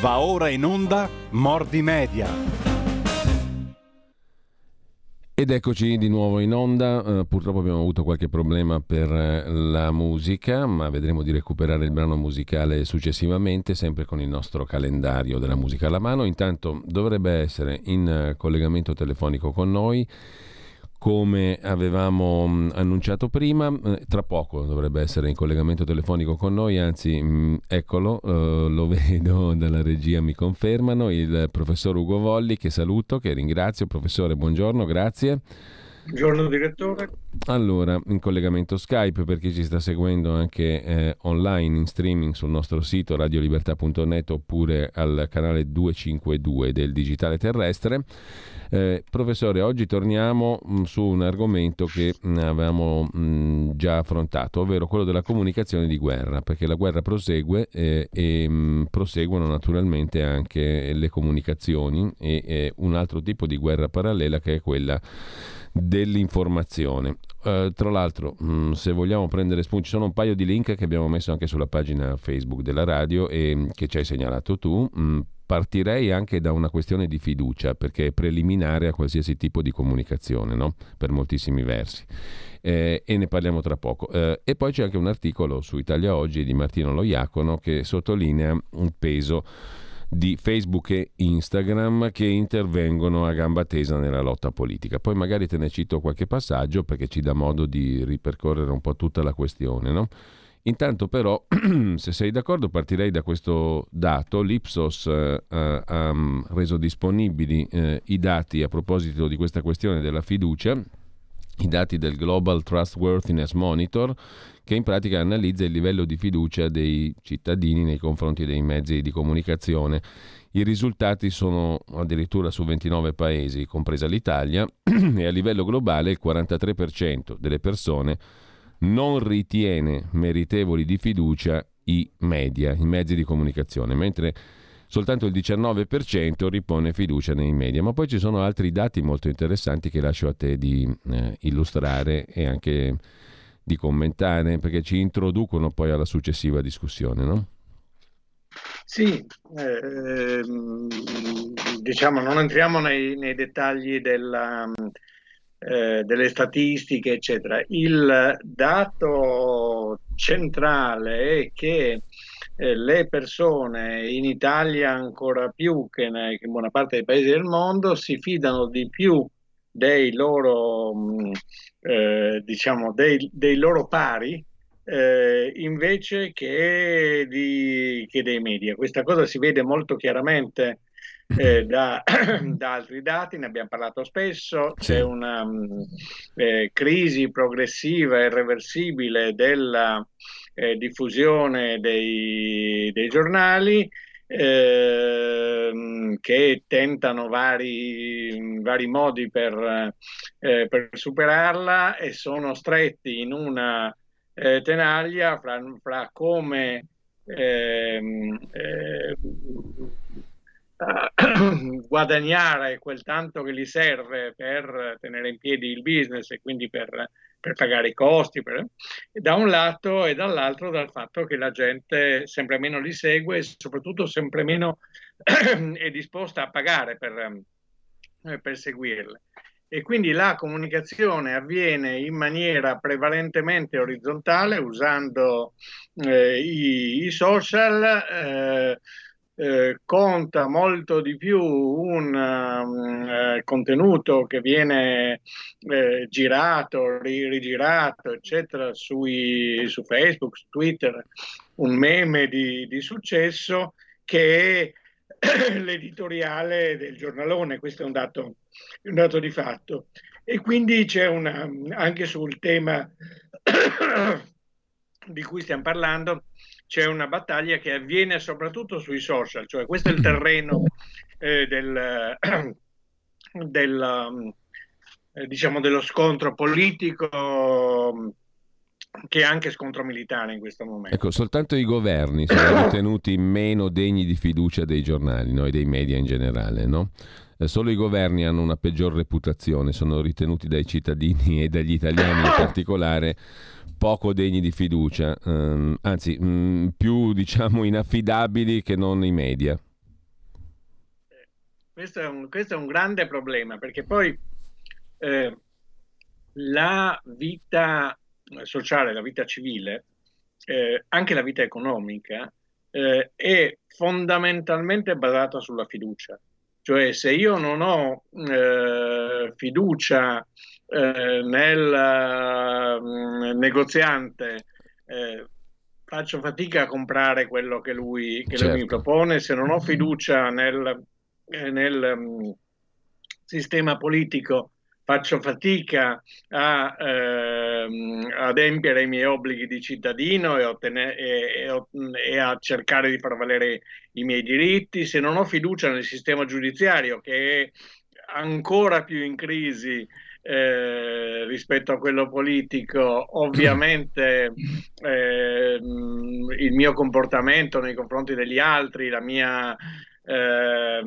Va ora in onda Mordi Media. Ed eccoci di nuovo in onda, uh, purtroppo abbiamo avuto qualche problema per uh, la musica, ma vedremo di recuperare il brano musicale successivamente, sempre con il nostro calendario della musica alla mano. Intanto dovrebbe essere in uh, collegamento telefonico con noi come avevamo mm, annunciato prima, eh, tra poco dovrebbe essere in collegamento telefonico con noi, anzi mm, eccolo, eh, lo vedo dalla regia, mi confermano, il professor Ugo Volli che saluto, che ringrazio. Professore, buongiorno, grazie. Buongiorno direttore. Allora, in collegamento Skype per chi ci sta seguendo anche eh, online in streaming sul nostro sito radiolibertà.net oppure al canale 252 del Digitale Terrestre. Eh, professore, oggi torniamo mh, mm, su un argomento che mh, mm, avevamo mh, mm, già affrontato, ovvero quello della comunicazione di guerra, perché la guerra prosegue eh, e proseguono naturalmente anche le comunicazioni e eh, un altro tipo di guerra parallela che è quella dell'informazione. Uh, tra l'altro, mh, se vogliamo prendere spunti, ci sono un paio di link che abbiamo messo anche sulla pagina Facebook della radio e che ci hai segnalato tu. Mh, partirei anche da una questione di fiducia, perché è preliminare a qualsiasi tipo di comunicazione, no? per moltissimi versi. Eh, e ne parliamo tra poco. Eh, e poi c'è anche un articolo su Italia Oggi di Martino Loiacono che sottolinea un peso di Facebook e Instagram che intervengono a gamba tesa nella lotta politica. Poi magari te ne cito qualche passaggio perché ci dà modo di ripercorrere un po' tutta la questione, no? Intanto però, se sei d'accordo, partirei da questo dato. L'Ipsos eh, ha mm, reso disponibili eh, i dati a proposito di questa questione della fiducia, i dati del Global Trustworthiness Monitor, che in pratica analizza il livello di fiducia dei cittadini nei confronti dei mezzi di comunicazione. I risultati sono addirittura su 29 paesi, compresa l'Italia, e a livello globale il 43% delle persone non ritiene meritevoli di fiducia i media, i mezzi di comunicazione, mentre soltanto il 19% ripone fiducia nei media. Ma poi ci sono altri dati molto interessanti che lascio a te di eh, illustrare e anche di commentare, perché ci introducono poi alla successiva discussione, no? Sì, eh, diciamo non entriamo nei, nei dettagli della, eh, delle statistiche, eccetera. Il dato centrale è che eh, le persone in Italia ancora più che, ne, che in buona parte dei paesi del mondo si fidano di più dei loro, mh, mm, eh, diciamo, dei, dei, loro pari eh, invece che, di, che, dei media. Questa cosa si vede molto chiaramente eh, da, da, altri dati, ne abbiamo parlato spesso, sì. c'è una um, eh, crisi progressiva e irreversibile della eh, diffusione dei, dei giornali. Eh, che tentano vari, vari modi per, eh, per, superarla e sono stretti in una eh, tenaglia fra, fra come ehm, eh, guadagnare quel tanto che gli serve per tenere in piedi il business e quindi per, per pagare i costi, per, da un lato e dall'altro dal fatto che la gente sempre meno li segue e soprattutto sempre meno è disposta a pagare per, eh, per seguirle. E quindi la comunicazione avviene in maniera prevalentemente orizzontale usando eh, i, i, social. Eh, eh, conta molto di più un um, eh, contenuto che viene eh, girato, ri- rigirato, eccetera, sui, su Facebook, su Twitter, un meme di, di successo che è l'editoriale del giornalone, questo è un dato, un dato di fatto. E quindi c'è una, anche sul tema di cui stiamo parlando, c'è una battaglia che avviene soprattutto sui social, cioè questo è il terreno eh, del, del, eh, diciamo dello scontro politico che è anche scontro militare in questo momento. Ecco, soltanto i governi sono ritenuti meno degni di fiducia dei giornali no? e dei media in generale, no? Eh, solo i governi hanno una peggior reputazione, sono ritenuti dai cittadini e dagli italiani in particolare poco degni di fiducia, um, anzi mh, mm, più diciamo inaffidabili che non i media. questo è un, questo è un grande problema perché poi eh, la vita sociale, la vita civile, eh, anche la vita economica, eh, è fondamentalmente basata sulla fiducia. Cioè se io non ho eh, fiducia eh, nel mm, negoziante, eh, faccio fatica a comprare quello che lui, che certo. lui mi propone, se non ho fiducia nel, eh, nel um, sistema politico faccio fatica a ehm, adempiere ai miei obblighi di cittadino e, ottenere, e, e, e, a cercare di far valere i miei diritti, se non ho fiducia nel sistema giudiziario che è ancora più in crisi eh, rispetto a quello politico, ovviamente eh, il mio comportamento nei confronti degli altri, la mia, eh,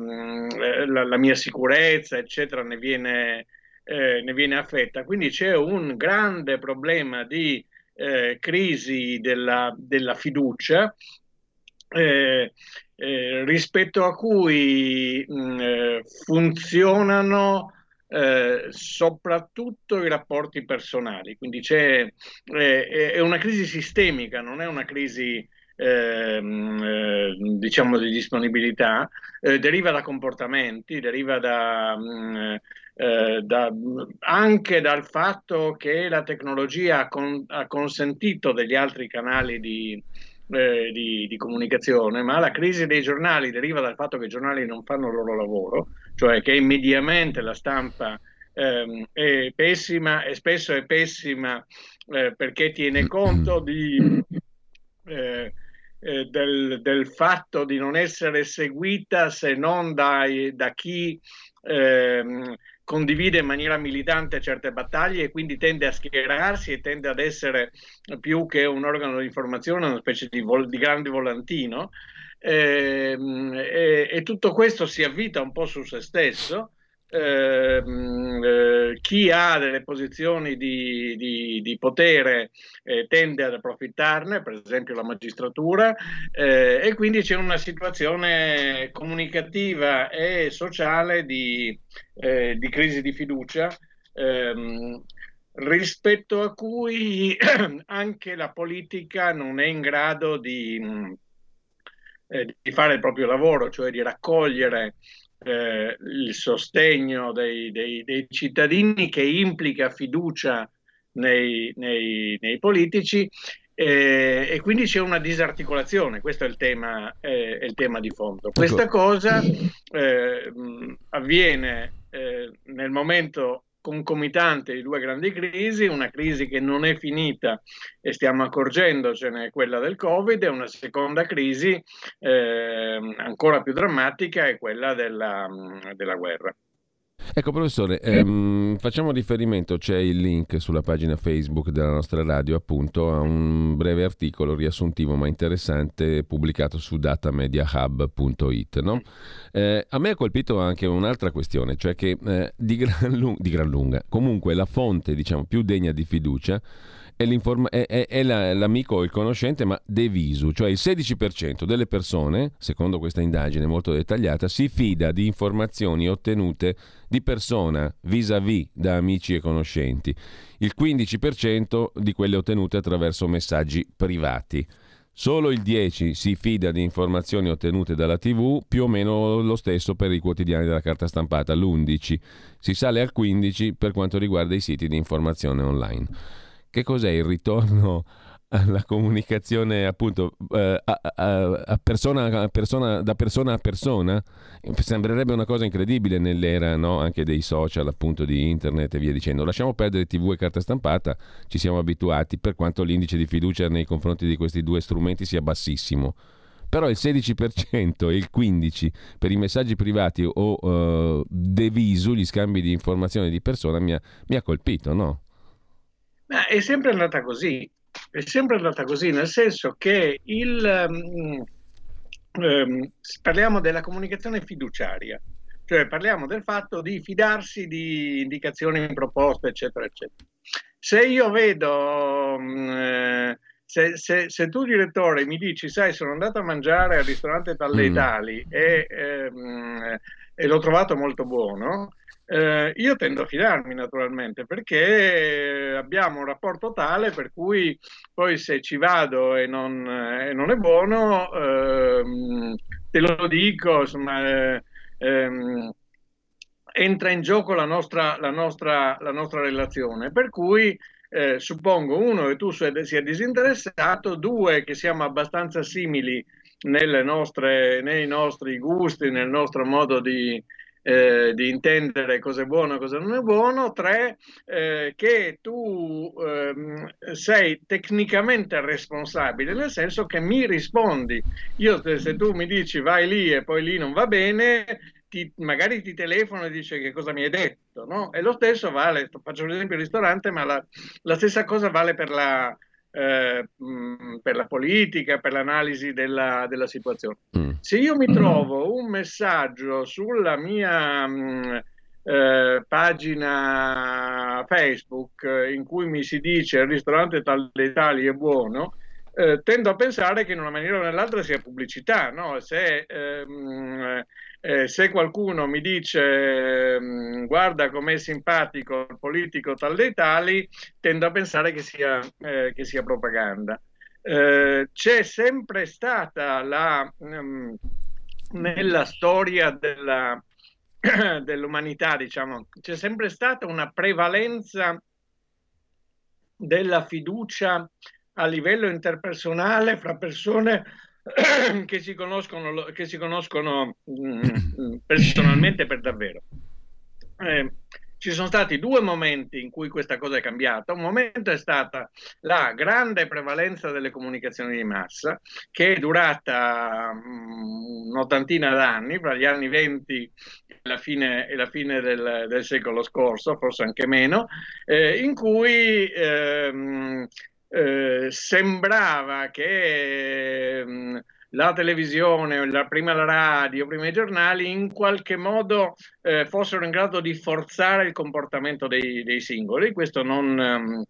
la, la mia sicurezza, eccetera, ne viene eh, ne viene affetta. Quindi c'è un grande problema di eh, crisi della, della fiducia eh, rispetto a cui mh, funzionano eh, soprattutto i rapporti personali. Quindi c'è, è una crisi sistemica, non è una crisi Ehm, eh, diciamo di disponibilità eh, deriva da comportamenti, deriva da, mm, eh, da, anche dal fatto che la tecnologia ha, con, ha consentito degli altri canali di, eh, di, di, comunicazione, ma la crisi dei giornali deriva dal fatto che i giornali non fanno il loro lavoro, cioè che mediamente la stampa ehm, è pessima e spesso è pessima eh, perché tiene conto di eh, eh, del, del, fatto di non essere seguita se non dai, da chi eh, condivide in maniera militante certe battaglie e quindi tende a schierarsi e tende ad essere più che un organo di informazione, una specie di, vol- di grande volantino. Eh, e, e tutto questo si avvita un po' su se stesso. Ehm, eh, chi ha delle posizioni di, di, di potere eh, tende ad approfittarne, per esempio la magistratura, eh, e quindi c'è una situazione comunicativa e sociale di, eh, di crisi di fiducia ehm, rispetto a cui anche la politica non è in grado di, eh, di fare il proprio lavoro, cioè di raccogliere eh, il sostegno dei, dei, dei, cittadini che implica fiducia nei, nei, nei politici eh, e quindi c'è una disarticolazione, questo è il tema, eh, è il tema di fondo. Ecco. Questa cosa eh, avviene eh, nel momento concomitante di due grandi crisi, una crisi che non è finita e stiamo accorgendocene, quella del Covid, e una seconda crisi eh, ancora più drammatica è quella della, della guerra. Ecco professore, ehm, facciamo riferimento, c'è il link sulla pagina Facebook della nostra radio appunto a un breve articolo riassuntivo ma interessante pubblicato su datamediahub.it. No? Eh, a me ha colpito anche un'altra questione, cioè che eh, di, gran lung- di gran lunga, comunque la fonte diciamo più degna di fiducia è, è, è, è la, l'amico o il conoscente, ma de cioè il 16% delle persone, secondo questa indagine molto dettagliata, si fida di informazioni ottenute di persona vis-à-vis da amici e conoscenti, il 15% di quelle ottenute attraverso messaggi privati. Solo il 10 si fida di informazioni ottenute dalla TV, più o meno lo stesso per i quotidiani della carta stampata, l'11. Si sale al 15 per quanto riguarda i siti di informazione online. Che cos'è il ritorno alla comunicazione appunto eh, a, a, a persona, a persona, da persona a persona? Sembrerebbe una cosa incredibile nell'era no? anche dei social, appunto di internet e via dicendo. Lasciamo perdere TV e carta stampata, ci siamo abituati, per quanto l'indice di fiducia nei confronti di questi due strumenti sia bassissimo però il 16% e il 15% per i messaggi privati o uh, de visu, gli scambi di informazioni di persona, mi ha, mi ha colpito, no? Ma è sempre andata così, è sempre andata così, nel senso che il, um, um, parliamo della comunicazione fiduciaria, cioè parliamo del fatto di fidarsi di indicazioni, proposte, eccetera, eccetera. Se io vedo, um, se, se, se, tu direttore mi dici, sai, sono andato a mangiare al ristorante Talle mm. Tali e ehm, e l'ho trovato molto buono. Eh, io tendo a fidarmi naturalmente perché abbiamo un rapporto tale per cui poi se ci vado e non, e non è buono, ehm, te lo dico, insomma, eh, ehm, entra in gioco la nostra, la nostra, la nostra relazione. Per cui eh, suppongo uno che tu sia disinteressato, due che siamo abbastanza simili nostre, nei nostri gusti, nel nostro modo di, eh, di intendere cosa è buono e cosa non è buono, tre, eh, che tu eh, sei tecnicamente responsabile, nel senso che mi rispondi. Io se tu mi dici vai lì e poi lì non va bene, ti, magari ti telefono e dice che cosa mi hai detto, no? E lo stesso vale, faccio l'esempio del ristorante, ma la, la stessa cosa vale per la, eh, per la politica, per l'analisi della, della situazione. Mm. Se io mi trovo un messaggio sulla mia mh, eh, pagina Facebook in cui mi si dice il ristorante tal dei tali è buono, eh, tendo a pensare che in una maniera o nell'altra sia pubblicità, no? se, ehm, eh, se, qualcuno mi dice ehm, guarda com'è simpatico il politico tal dei tali, tendo a pensare che sia, eh, che sia propaganda. Eh, c'è sempre stata la, um, nella storia della, dell'umanità, diciamo, c'è sempre stata una prevalenza della fiducia a livello interpersonale fra persone che si conoscono, che si conoscono mm, mm, personalmente per davvero. Eh, ci sono stati due momenti in cui questa cosa è cambiata. Un momento è stata la grande prevalenza delle comunicazioni di massa, che è durata um, un'ottantina d'anni, fra gli anni 20 e la fine, e la fine del, del, secolo scorso, forse anche meno, eh, in cui ehm, eh, sembrava che eh, la televisione, la, prima la radio, prima i giornali, in qualche modo eh, fossero in grado di forzare il comportamento dei, dei singoli. Questo non, ehm,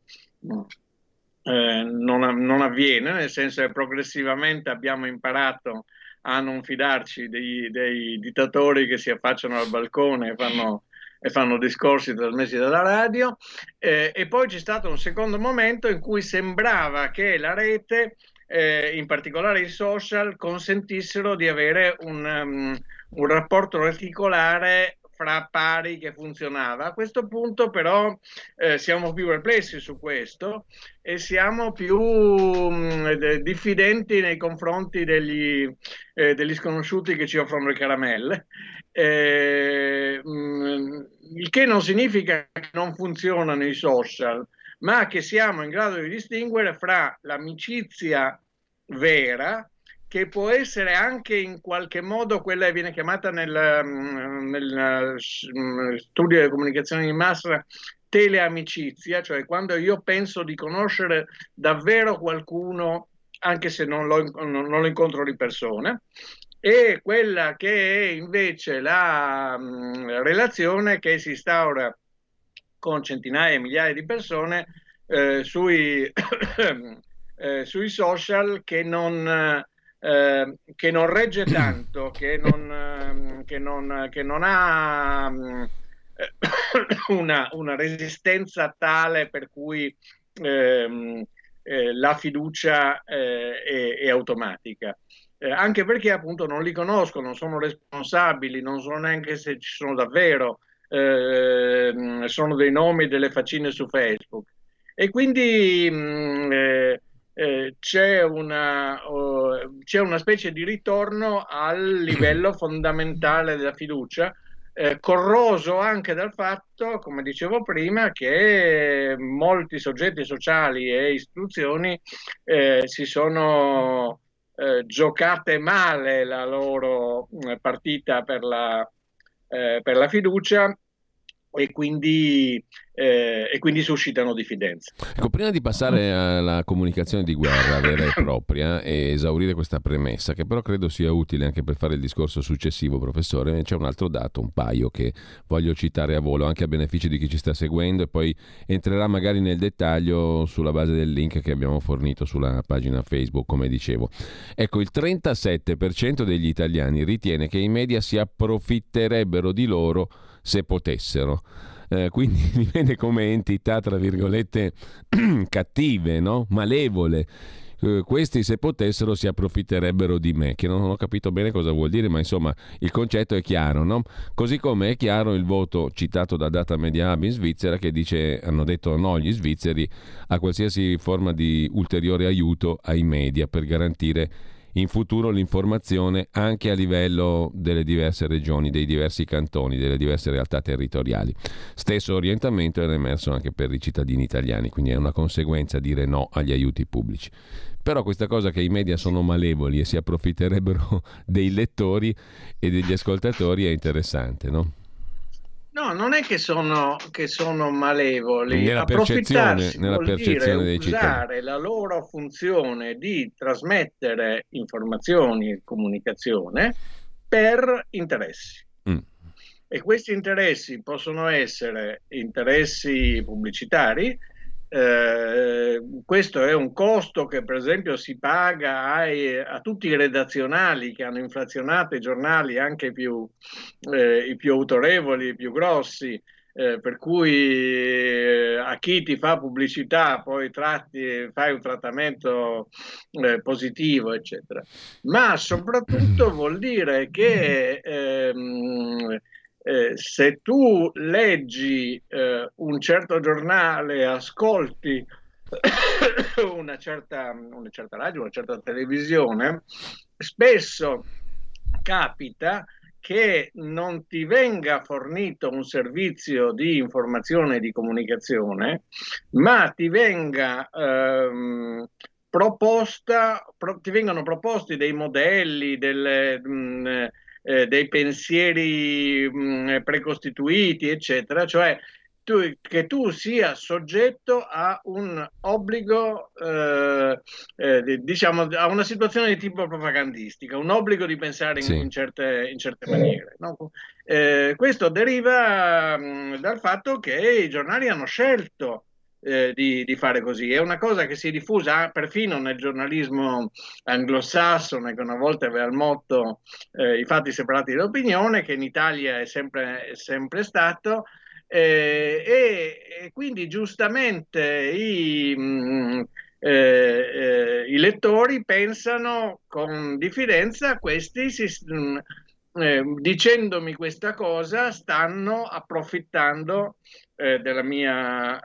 eh, non, non, avviene, nel senso che progressivamente abbiamo imparato a non fidarci dei, dei dittatori che si affacciano al balcone e fanno e fanno discorsi trasmessi dalla radio. Eh, e poi c'è stato un secondo momento in cui sembrava che la rete, eh, in particolare i social, consentissero di avere un, um, un rapporto reticolare fra pari che funzionava. A questo punto però eh, siamo più perplessi su questo e siamo più mh, mm, diffidenti nei confronti degli, eh, degli, sconosciuti che ci offrono le caramelle. Eh, mm, il che non significa che non funzionano i social, ma che siamo in grado di distinguere fra l'amicizia vera che può essere anche in qualche modo quella che viene chiamata nel, mm, nel mm, studio delle comunicazioni di massa teleamicizia, cioè quando io penso di conoscere davvero qualcuno anche se non lo, non lo incontro di persona, e quella che è invece la mh, mm, relazione che si instaura con centinaia e migliaia di persone eh, sui, eh, sui, social che non, eh, che non regge tanto, che non, ehm, che non, che non ha um, una, una, resistenza tale per cui ehm, eh, la fiducia eh, è, è, automatica. Eh, anche perché appunto non li conosco, non sono responsabili, non so neanche se ci sono davvero, ehm, sono dei nomi, delle faccine su Facebook. E quindi mh, mm, eh, eh, c'è, una, uh, c'è, una, specie di ritorno al livello fondamentale della fiducia, eh, corroso anche dal fatto, come dicevo prima, che molti soggetti sociali e istituzioni eh, si sono eh, giocate male la loro partita per la, per la fiducia e quindi, eh, e quindi, suscitano diffidenza. Ecco, prima di passare alla comunicazione di guerra vera e propria e esaurire questa premessa, che però credo sia utile anche per fare il discorso successivo, professore, c'è un altro dato, un paio che voglio citare a volo, anche a beneficio di chi ci sta seguendo e poi entrerà magari nel dettaglio sulla base del link che abbiamo fornito sulla pagina Facebook, come dicevo. Ecco, il 37% degli italiani ritiene che i media si approfitterebbero di loro se potessero. Eh, quindi li vede come entità, tra virgolette, cattive, no? malevole. Eh, questi se potessero si approfitterebbero di me, che non ho capito bene cosa vuol dire, ma insomma il concetto è chiaro, no? Così come è chiaro il voto citato da Data Media Hub in Svizzera che dice, hanno detto no gli svizzeri a qualsiasi forma di ulteriore aiuto ai media per garantire in futuro l'informazione anche a livello delle diverse regioni, dei diversi cantoni, delle diverse realtà territoriali. Stesso orientamento era emerso anche per i cittadini italiani, quindi è una conseguenza dire no agli aiuti pubblici. Però questa cosa che i media sono malevoli e si approfitterebbero dei lettori e degli ascoltatori è interessante, no? No, non è che sono, che sono malevoli. Nella percezione, nella percezione dei cittadini. la loro funzione di trasmettere informazioni e comunicazione per interessi. Mm. E questi interessi possono essere interessi pubblicitari, eh, questo è un costo che per esempio si paga ai, a tutti i redazionali che hanno inflazionato i giornali anche più, eh, i più autorevoli, i più grossi, eh, per cui eh, a chi ti fa pubblicità poi tratti, fai un trattamento eh, positivo, eccetera. Ma soprattutto vuol dire che ehm, eh, se tu leggi eh, un certo giornale, ascolti una certa, una certa radio, una certa televisione, spesso capita che non ti venga fornito un servizio di informazione e di comunicazione, ma ti venga ehm, proposta, pro, ti vengano proposti dei modelli, delle, mh, mm, eh, dei pensieri mh, mm, precostituiti, eccetera, cioè tu, che tu sia soggetto a un obbligo, eh, eh, diciamo, a una situazione di tipo propagandistica, un obbligo di pensare in, sì. in, certe, in certe, maniere. No? Eh, questo deriva mh, mm, dal fatto che i giornali hanno scelto eh, di, di, fare così. È una cosa che si è diffusa perfino nel giornalismo anglosassone, che una volta aveva il motto eh, i fatti separati dall'opinione, che in Italia è sempre, è sempre stato. Eh, e, e, quindi giustamente i, mh, mm, eh, eh, i, lettori pensano con diffidenza questi si, mm, eh, dicendomi questa cosa stanno approfittando eh, della, mia,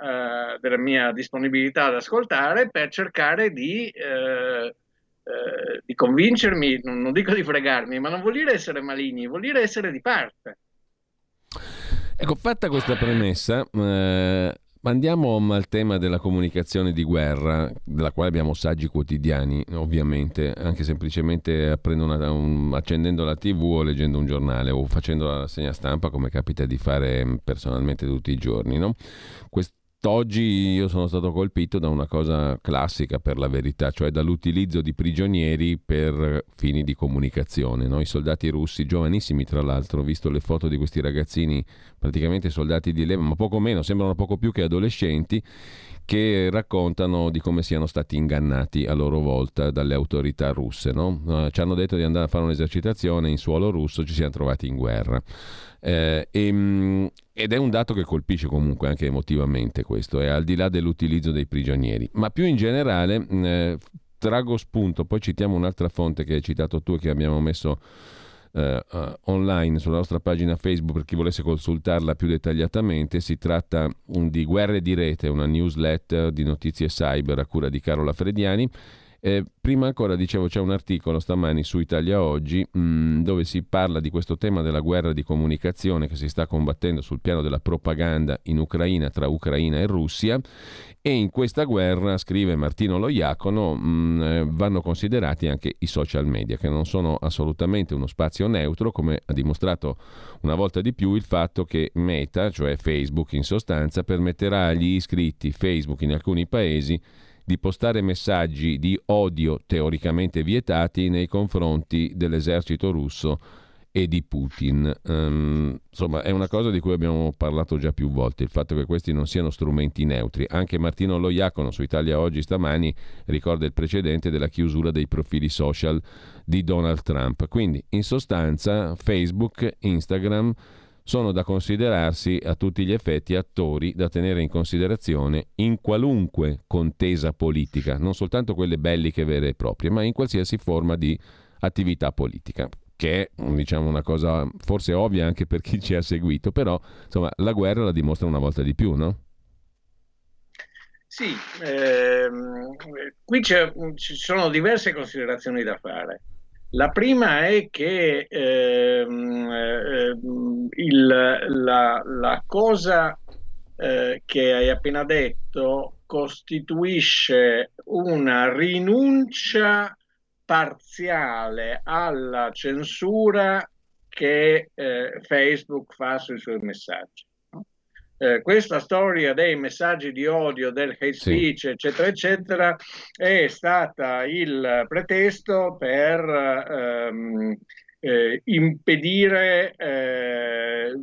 eh, della, mia, disponibilità ad ascoltare per cercare di, eh, eh, di convincermi, non, non, dico di fregarmi, ma non vuol dire essere maligni, vuol dire essere di parte. Ecco, fatta questa premessa, eh, Andiamo al tema della comunicazione di guerra, della quale abbiamo saggi quotidiani, ovviamente, anche semplicemente una, un, accendendo la tv o leggendo un giornale o facendo la segna stampa come capita di fare personalmente tutti i giorni. No? Quest- Oggi io sono stato colpito da una cosa classica per la verità, cioè dall'utilizzo di prigionieri per fini di comunicazione. No? I soldati russi, giovanissimi tra l'altro, ho visto le foto di questi ragazzini, praticamente soldati di leva, ma poco meno, sembrano poco più che adolescenti, che raccontano di come siano stati ingannati a loro volta dalle autorità russe. No? Uh, ci hanno detto di andare a fare un'esercitazione in suolo russo, ci siamo trovati in guerra. Eh, e, ehm, ed è un dato che colpisce comunque anche emotivamente questo, è al di là dell'utilizzo dei prigionieri. Ma più in generale, eh, trago spunto, poi citiamo un'altra fonte che hai citato tu e che abbiamo messo Uh, uh, online sulla nostra pagina Facebook per chi volesse consultarla più dettagliatamente. Si tratta um, di Guerre di Rete, una newsletter di notizie cyber a cura di Carola Frediani Eh, prima ancora dicevo c'è un articolo stamani su Italia Oggi mh, mm, dove si parla di questo tema della guerra di comunicazione che si sta combattendo sul piano della propaganda in Ucraina tra Ucraina e Russia. E in questa guerra, scrive Martino Loiacono, mh, mm, eh, vanno considerati anche i social media che non sono assolutamente uno spazio neutro come ha dimostrato una volta di più il fatto che Meta, cioè Facebook in sostanza, permetterà agli iscritti Facebook in alcuni paesi di postare messaggi di odio teoricamente vietati nei confronti dell'esercito russo e di Putin. Um, insomma, è una cosa di cui abbiamo parlato già più volte, il fatto che questi non siano strumenti neutri. Anche Martino Loiacono su Italia Oggi stamani ricorda il precedente della chiusura dei profili social di Donald Trump. Quindi, in sostanza, Facebook, Instagram sono da considerarsi a tutti gli effetti attori da tenere in considerazione in qualunque contesa politica, non soltanto quelle belliche vere e proprie, ma in qualsiasi forma di attività politica che è diciamo, una cosa forse ovvia anche per chi ci ha seguito, però insomma la guerra la dimostra una volta di più, no? Sì, ehm, qui ci sono diverse considerazioni da fare. La prima è che ehm, eh, il, la, la, cosa eh, che hai appena detto costituisce una rinuncia parziale alla censura che eh, Facebook fa sui suoi messaggi. Eh, questa storia dei messaggi di odio, del hate speech, sì. eccetera, eccetera, è stata il pretesto per ehm, eh, impedire, eh,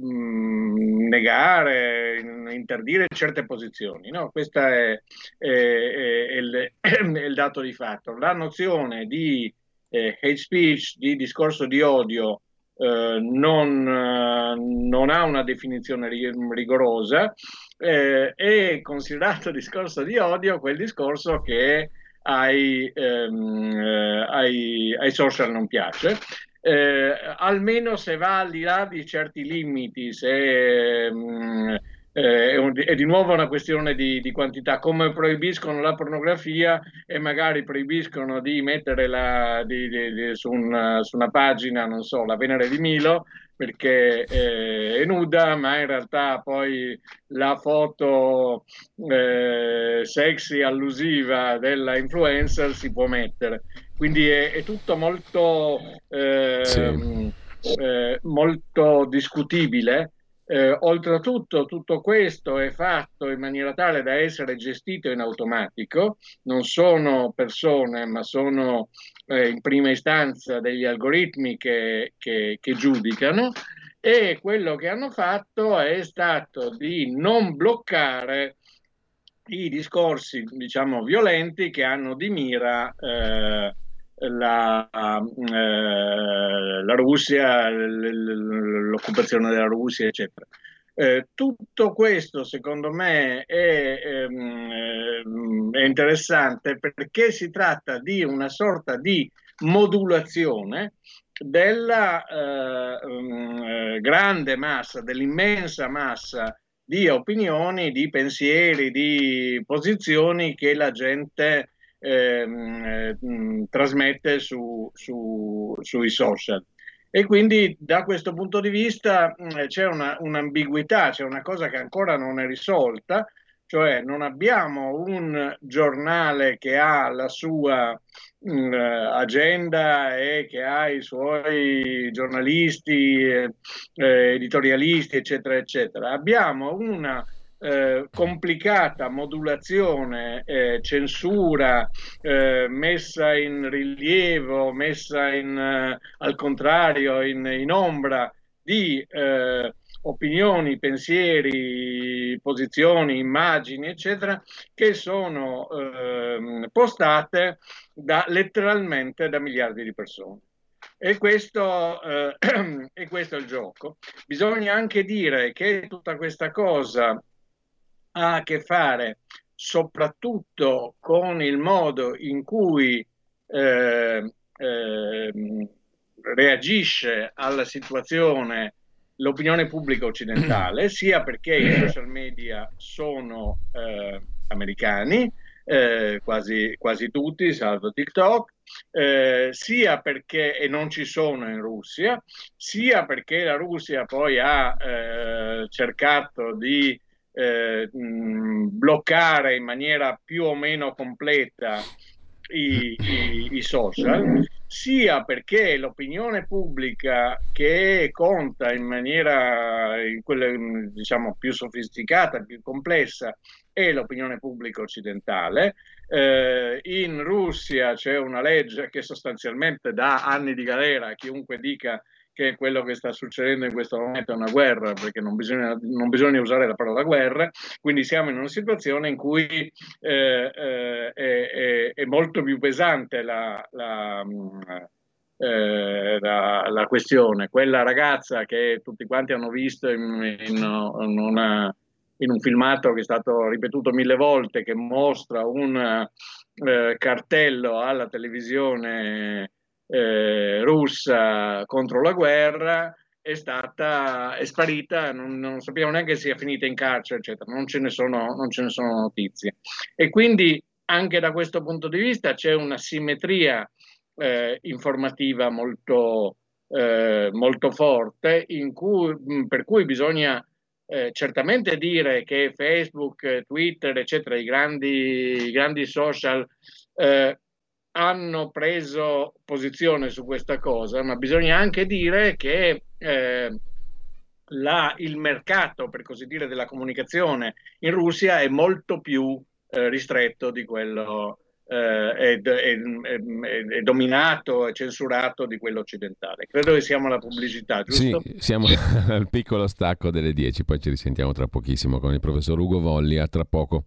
negare, interdire certe posizioni. No? Questo è, è, è, il, è, il, dato di fatto. La nozione di eh, hate speech, di discorso di odio, eh, non, eh, non, ha una definizione rigorosa, eh, è considerato discorso di odio quel discorso che ai, ehm, eh, ai, ai social non piace. Eh, almeno se va al di là di certi limiti, se mh, mm, eh, è, un, è, di nuovo una questione di, di, quantità, come proibiscono la pornografia e magari proibiscono di mettere la, di, di, su, una, su, una, pagina, non so, la Venere di Milo perché eh, è nuda, ma in realtà poi la foto eh, sexy allusiva della influencer si può mettere. Quindi è, è tutto molto, sì. Eh, molto discutibile eh, oltretutto tutto questo è fatto in maniera tale da essere gestito in automatico, non sono persone ma sono eh, in prima istanza degli algoritmi che, che, che giudicano. E quello che hanno fatto è stato di non bloccare i discorsi, diciamo, violenti che hanno di mira eh, la, eh, la Russia, l'occupazione della Russia, eccetera. Eh, tutto questo secondo me è, ehm, è, interessante perché si tratta di una sorta di modulazione della eh, mm, grande massa, dell'immensa massa di opinioni, di pensieri, di posizioni che la gente Eh, trasmette su, su, sui social. E quindi da questo punto di vista mh, c'è una, un'ambiguità, c'è una cosa che ancora non è risolta, cioè non abbiamo un giornale che ha la sua mh, agenda e che ha i suoi giornalisti, eh, editorialisti, eccetera, eccetera. Abbiamo una eh, complicata modulazione, eh, censura, eh, messa in rilievo, messa in, eh, al contrario in, in ombra di eh, opinioni, pensieri, posizioni, immagini, eccetera, che sono ehm, postate da, letteralmente da miliardi di persone. E questo, eh, e questo, è il gioco. Bisogna anche dire che tutta questa cosa ha a che fare soprattutto con il modo in cui eh, eh, reagisce alla situazione l'opinione pubblica occidentale, sia perché i social media sono eh, americani, eh, quasi, quasi, tutti, salvo TikTok, eh, sia perché e non ci sono in Russia, sia perché la Russia poi ha eh, cercato di eh, bloccare in maniera più o meno completa i, i, i social, sia perché l'opinione pubblica che conta in maniera in quelle, diciamo, più sofisticata, più complessa, è l'opinione pubblica occidentale. Eh, in Russia c'è una legge che sostanzialmente dà anni di galera a chiunque dica che quello che sta succedendo in questo momento è una guerra, perché non bisogna, non bisogna usare la parola guerra, quindi siamo in una situazione in cui eh, eh, è, è, molto più pesante la, la, eh, la, la, questione. Quella ragazza che tutti quanti hanno visto in, in, in, una, in un filmato che è stato ripetuto mille volte, che mostra un eh, cartello alla televisione eh, russa contro la guerra è stata è sparita, non, non, sappiamo neanche se sia finita in carcere, eccetera, non ce ne sono, non ce ne sono notizie. E quindi anche da questo punto di vista c'è una simmetria eh, informativa molto, eh, molto forte, cui, per cui bisogna eh, certamente dire che Facebook, Twitter, eccetera, i grandi, i grandi social eh, hanno preso posizione su questa cosa, ma bisogna anche dire che eh, la, il mercato, per così dire, della comunicazione in Russia è molto più eh, ristretto di quello eh, è, è, è, è, dominato e censurato di quello occidentale. Credo che siamo alla pubblicità, giusto? Sì, siamo al piccolo stacco delle 10, poi ci risentiamo tra pochissimo con il professor Ugo Volli, a tra poco.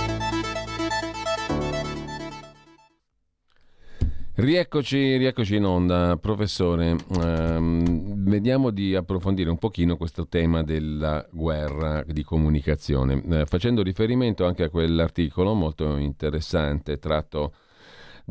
Rieccoci, rieccoci in onda, professore. Um, vediamo di approfondire un pochino questo tema della guerra di comunicazione, uh, facendo riferimento anche a quell'articolo molto interessante tratto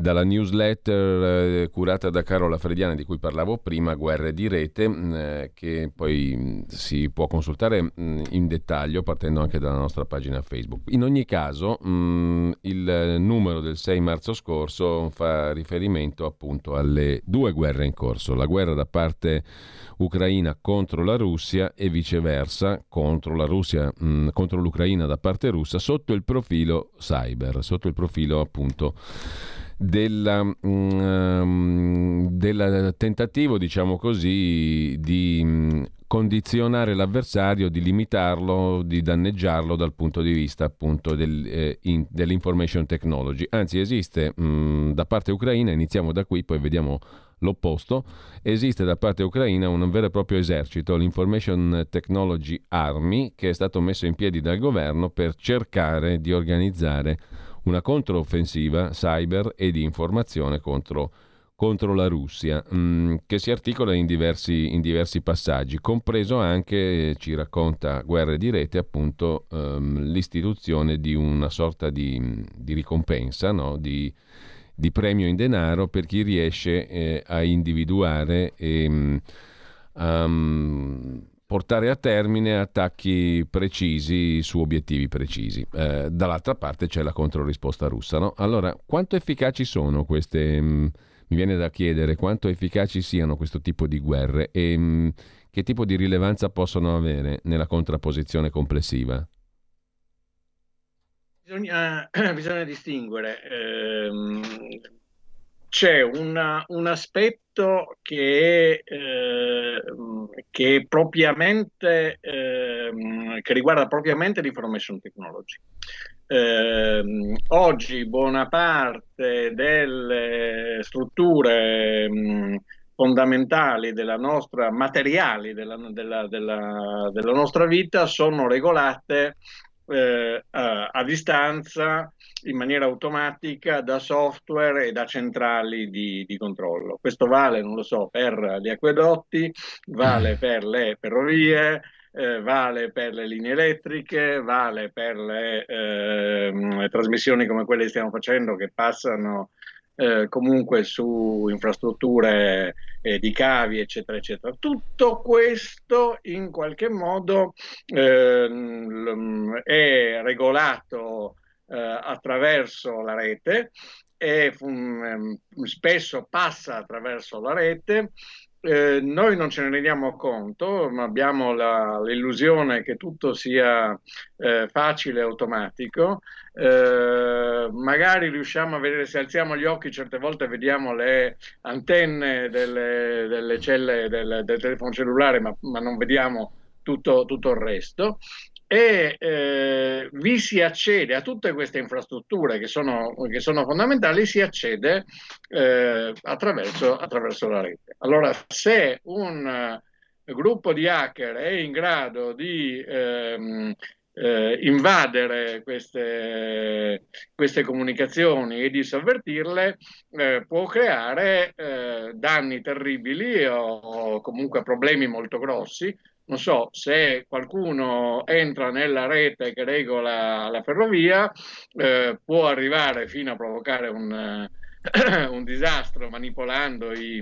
dalla newsletter eh, curata da Carola Frediana di cui parlavo prima, Guerre di rete, mm, eh, che poi mm, si può consultare mm, in dettaglio partendo anche dalla nostra pagina Facebook. In ogni caso, il numero del 6 marzo scorso fa riferimento appunto alle due guerre in corso, la guerra da parte ucraina contro la Russia e viceversa contro la Russia contro l'Ucraina da parte russa sotto il profilo cyber, sotto il profilo appunto della, um, del tentativo, diciamo così, di um, condizionare l'avversario, di limitarlo, di danneggiarlo dal punto di vista appunto del, eh, in, dell'information technology. Anzi, esiste um, da parte ucraina, iniziamo da qui, poi vediamo l'opposto, esiste da parte ucraina un vero e proprio esercito, l'Information Technology Army, che è stato messo in piedi dal governo per cercare di organizzare una controffensiva cyber e di informazione contro, contro la Russia, mh, mm, che si articola in diversi, in diversi, passaggi, compreso anche, ci racconta Guerre di Rete, appunto um, l'istituzione di una sorta di, di ricompensa, no? di, di, premio in denaro per chi riesce eh, a individuare e um, portare a termine attacchi precisi su obiettivi precisi. Eh, dall'altra parte c'è la controrisposta russa. No? Allora, quanto efficaci sono queste... Mh, mm, mi viene da chiedere quanto efficaci siano questo tipo di guerre e mh, mm, che tipo di rilevanza possono avere nella contrapposizione complessiva. Bisogna, bisogna distinguere. Ehm, c'è una, un aspetto che, eh, che, propriamente, eh, che riguarda propriamente l'information technology. Eh, oggi buona parte delle strutture mh, fondamentali della nostra, materiali della, della, della, della nostra vita sono regolate eh, a, a, distanza in maniera automatica da software e da centrali di, di, controllo. Questo vale, non lo so, per gli acquedotti, vale per le ferrovie, eh, vale per le linee elettriche, vale per le eh, trasmissioni come quelle che stiamo facendo che passano eh, comunque su infrastrutture eh, di cavi, eccetera, eccetera. Tutto questo in qualche modo ehm, è regolato eh, attraverso la rete e um, spesso passa attraverso la rete eh, noi non ce ne rendiamo conto, ma abbiamo la, l'illusione che tutto sia eh, facile e automatico. Eh, magari riusciamo a vedere, se alziamo gli occhi, certe volte vediamo le antenne delle, delle celle del, del, telefono cellulare, ma, ma non vediamo tutto, tutto il resto e eh, vi si accede a tutte queste infrastrutture che sono, che sono fondamentali, si accede eh, attraverso, attraverso, la rete. Allora, se un uh, gruppo di hacker è in grado di ehm, eh, invadere queste, queste, comunicazioni e di sovvertirle, eh, può creare eh, danni terribili o, o comunque problemi molto grossi non so, se qualcuno entra nella rete che regola la ferrovia, eh, può arrivare fino a provocare un, un disastro manipolando i,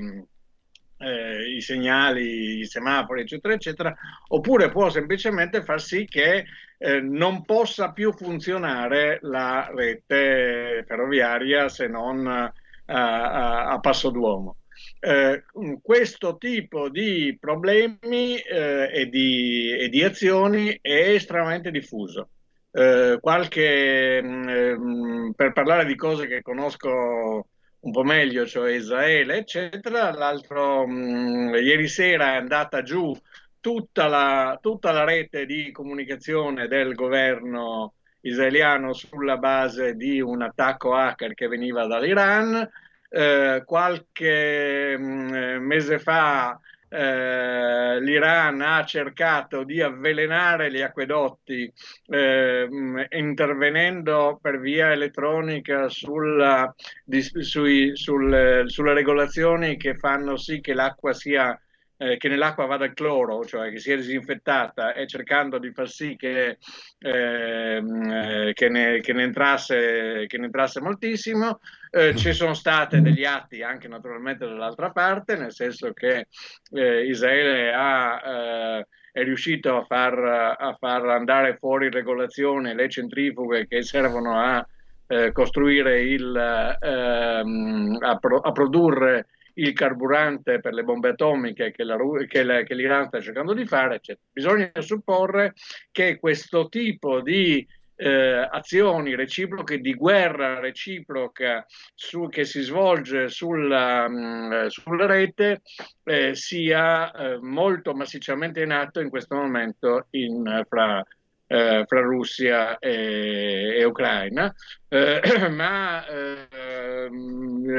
eh, i, segnali, i semafori, eccetera, eccetera, oppure può semplicemente far sì che eh, non possa più funzionare la rete ferroviaria se non a, a, a passo d'uomo. Eh, questo tipo di problemi eh, e, di, e, di, azioni è estremamente diffuso. Eh, qualche, mh, mm, per parlare di cose che conosco un po' meglio, cioè Israele, eccetera, l'altro mh, mm, ieri sera è andata giù tutta la, tutta la rete di comunicazione del governo israeliano sulla base di un attacco hacker che veniva dall'Iran eh, qualche mh, mm, mese fa eh, l'Iran ha cercato di avvelenare gli acquedotti eh, intervenendo per via elettronica sulla, di, sui, sul, sulle regolazioni che fanno sì che l'acqua sia eh, che nell'acqua vada il cloro, cioè che sia disinfettata, e cercando di far sì che, ehm, eh, che, ne, che, ne, entrasse, che ne entrasse moltissimo. Eh, ci sono stati degli atti anche naturalmente dall'altra parte, nel senso che eh, Israele ha, eh, è riuscito a far, a far, andare fuori regolazione le centrifughe che servono a eh, costruire il, ehm, a, pro, a produrre il carburante per le bombe atomiche che, la, che, la, che l'Iran sta cercando di fare, eccetera. Bisogna supporre che questo tipo di eh, azioni reciproche di guerra reciproca su, che si svolge sulla, mh, mm, sulla rete eh, sia eh, molto massicciamente in atto in questo momento in, fra, eh, fra Russia e, e Ucraina, eh, ma eh,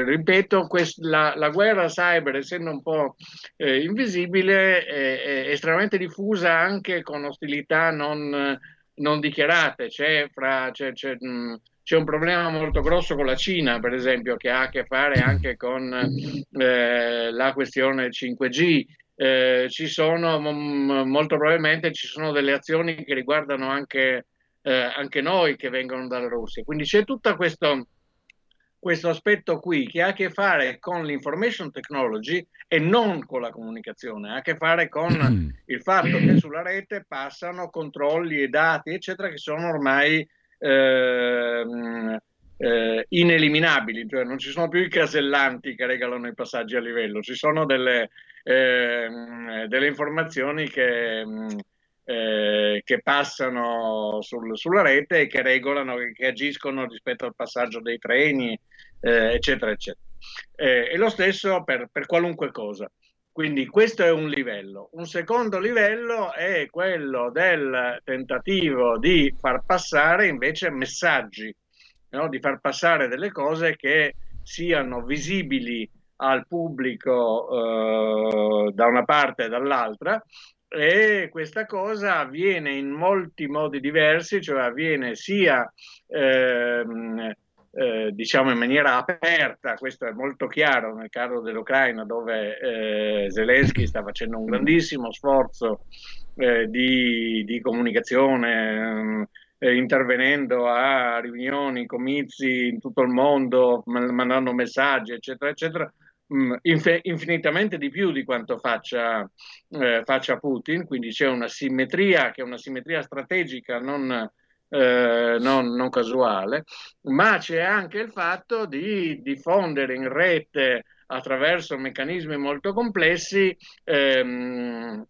ripeto, quest, la, la, guerra cyber, essendo un po' eh, invisibile, è, è, estremamente diffusa anche con ostilità non, non dichiarate. C'è, fra, c'è, c'è, mh, c'è, un problema molto grosso con la Cina, per esempio, che ha a che fare anche con eh, la questione 5G eh, ci sono molto probabilmente ci sono delle azioni che riguardano anche, eh, anche noi che vengono dalla Russia. Quindi c'è tutto questo, questo aspetto qui che ha a che fare con l'information technology e non con la comunicazione, ha a che fare con il fatto che sulla rete passano controlli e dati, eccetera, che sono ormai eh, eh, ineliminabili, cioè non ci sono più i casellanti che regalano i passaggi a livello, ci sono delle, eh, delle informazioni che, eh, che passano sul, sulla rete e che regolano, che agiscono rispetto al passaggio dei treni, eh, eccetera, eccetera. Eh, e lo stesso per, per qualunque cosa. Quindi questo è un livello. Un secondo livello è quello del tentativo di far passare invece messaggi, no? di far passare delle cose che siano visibili al pubblico eh, da una parte e dall'altra e questa cosa avviene in molti modi diversi, cioè avviene sia ehm, eh, diciamo in maniera aperta, questo è molto chiaro nel caso dell'Ucraina dove eh, Zelensky sta facendo un grandissimo sforzo eh, di, di, comunicazione, eh, intervenendo a riunioni, comizi in tutto il mondo, mandando messaggi, eccetera, eccetera, mh, infinitamente di più di quanto faccia, eh, faccia Putin, quindi c'è una simmetria che è una simmetria strategica, non eh, non, non, casuale, ma c'è anche il fatto di diffondere in rete attraverso meccanismi molto complessi ehm,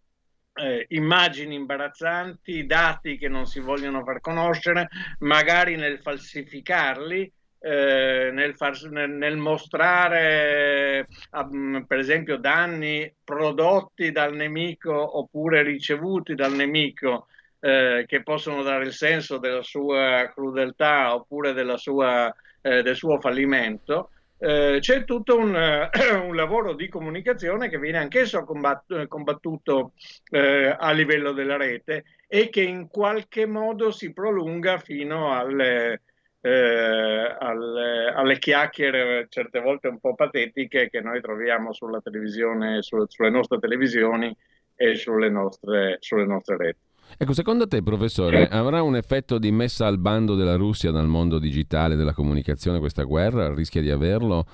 eh, immagini imbarazzanti, dati che non si vogliono far conoscere, magari nel falsificarli. Eh, nel, far, nel, nel, mostrare eh, per esempio danni prodotti dal nemico oppure ricevuti dal nemico eh, che possono dare il senso della sua crudeltà oppure sua, eh, del suo fallimento, eh, c'è tutto un, un, lavoro di comunicazione che viene anch'esso combattuto eh, a livello della rete e che in qualche modo si prolunga fino alle, eh, alle, alle, chiacchiere certe volte un po' patetiche che noi troviamo sulla televisione, su, sulle nostre televisioni e sulle nostre, sulle nostre reti. Ecco, secondo te, professore, avrà un effetto di messa al bando della Russia dal mondo digitale della comunicazione questa guerra? Rischia di averlo?